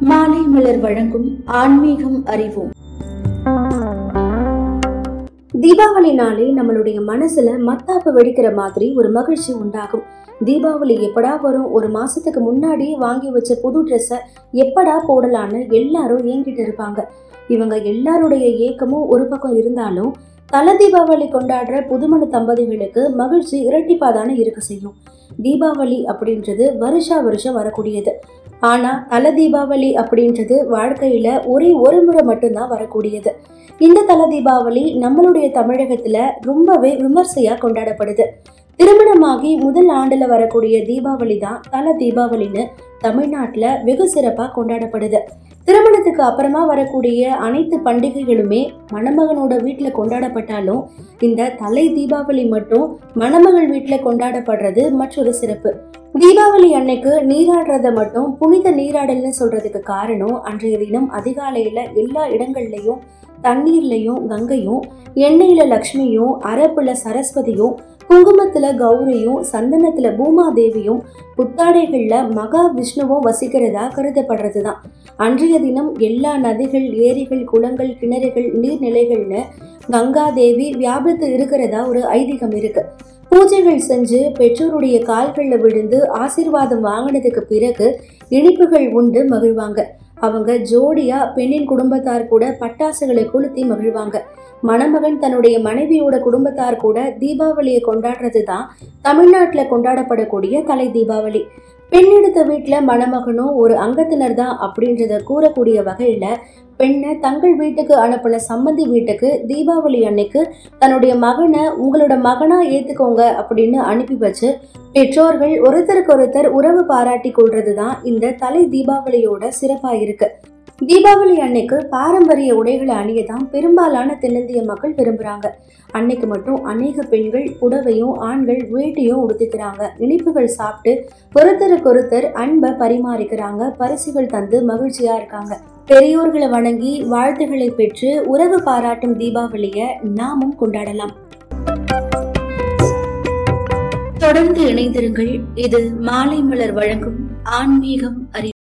மாலை மலர் வழங்கும் ஆன்மீகம் அறிவோம். தீபாவளி நாளே நம்மளுடைய மனசுல மத்தாப்பு வெடிக்கிற மாதிரி ஒரு மகிழ்ச்சி உண்டாகும். தீபாவளி எப்படா வரும்? ஒரு மாசத்துக்கு முன்னாடி வாங்கி வச்ச புது ட்ரெஸ்ஸை எப்படா போடலான்னு எல்லாரும் ஏங்கிட்டு இருப்பாங்க. இவங்க எல்லாருடைய ஏக்கமும் ஒரு பக்கம் இருந்தாலும் தல தீபாவளி கொண்டாடுற புதுமண தம்பதிகளுக்கு மகிழ்ச்சி இரட்டிப்பாதானே இருக்க செய்யும். தீபாவளி அப்படின்றது வருஷா வருஷம் வரக்கூடியது. ஆனால் தல தீபாவளி அப்படின்றது வாழ்க்கையில் ஒரே ஒரு முறை மட்டும்தான் வரக்கூடியது. இந்த தல தீபாவளி நம்மளுடைய தமிழகத்தில் ரொம்பவே விமர்சையாக கொண்டாடப்படுது. திருமணமாகி முதல் ஆண்டில் வரக்கூடிய தீபாவளி தான் தல தீபாவளின்னு தமிழ்நாட்டில் வெகு சிறப்பாக கொண்டாடப்படுது. திருமணத்துக்கு அப்புறமா வரக்கூடிய அனைத்து பண்டிகைகளுமே மணமகனோட வீட்டில் கொண்டாடப்பட்டாலும் இந்த தலை தீபாவளி மட்டும் மணமகள் வீட்டில் கொண்டாடப்படுறது மற்றொரு சிறப்பு. தீபாவளி அன்னைக்கு நீராடுறத மட்டும் புனித நீராடல்னு சொல்றதுக்கு காரணம் அன்றைய தினம் அதிகாலையில எல்லா இடங்கள்லையும் தண்ணீர்லையும் கங்கையும் எண்ணெயில லக்ஷ்மியும் அரப்புல சரஸ்வதியும் குங்குமத்துல கௌரியும் சந்தனத்துல பூமாதேவியும் புத்தாடைகள்ல மகா விஷ்ணுவும் வசிக்கிறதா கருதப்படுறதுதான். அன்றைய தினம் எல்லா நதிகள் ஏரிகள் குளங்கள் கிணறுகள் நீர்நிலைகள்னு கங்காதேவி வியாபித்து இருக்கிறதா ஒரு ஐதீகம் இருக்கு. பூஜைகள் செஞ்சு பெற்றோருடைய கால்களில் விழுந்து ஆசீர்வாதம் வாங்கினதுக்கு பிறகு இனிப்புகள் உண்டு மகிழ்வாங்க. அவங்க ஜோடியா பெண்ணின் குடும்பத்தார் கூட பட்டாசுகளை கொளுத்தி மகிழ்வாங்க. மணமகன் தன்னுடைய மனைவியோட குடும்பத்தார் கூட தீபாவளியை கொண்டாடுறது தான் தமிழ்நாட்டில் கொண்டாடப்படக்கூடிய கலை தீபாவளி. பெண்ணெடுத்த வீட்டில் மணமகனும் ஒரு அங்கத்தினர் தான் அப்படின்றத கூறக்கூடிய வகையில் பெண்ணை தங்கள் வீட்டுக்கு அனுப்பின சம்மந்தி வீட்டுக்கு தீபாவளி அன்னைக்கு தன்னுடைய மகனை உங்களோட மகனா ஏத்துக்கோங்க அப்படின்னு அனுப்பி வச்சு பெற்றோர்கள் ஒருத்தருக்கு ஒருத்தர் உறவு பாராட்டி கொள்றது தான் இந்த தலை தீபாவளியோட சிறப்பா இருக்கு. தீபாவளி அன்னைக்கு பாரம்பரிய உடைகளை அணிய தான் பெரும்பாலான தென்னிந்திய மக்கள் விரும்புறாங்க. அன்னைக்கு மட்டும் அநேக பெண்கள் புடவையும் ஆண்கள் வேட்டியும் உடுத்திக்கிறாங்க. இனிப்புகள் சாப்பிட்டு ஒருத்தருக்கு ஒருத்தர் அன்பை பரிமாறிக்கிறாங்க. பரிசுகள் தந்து மகிழ்ச்சியா இருக்காங்க. பெரியோர்களை வணங்கி வாழ்த்துக்களை பெற்று உறவு பாராட்டும் தீபாவளியை நாமும் கொண்டாடலாம். தொடர்ந்து இணைந்திருங்கள். இது மாலை மலர் வழங்கும் ஆன்மீகம் அறிவு.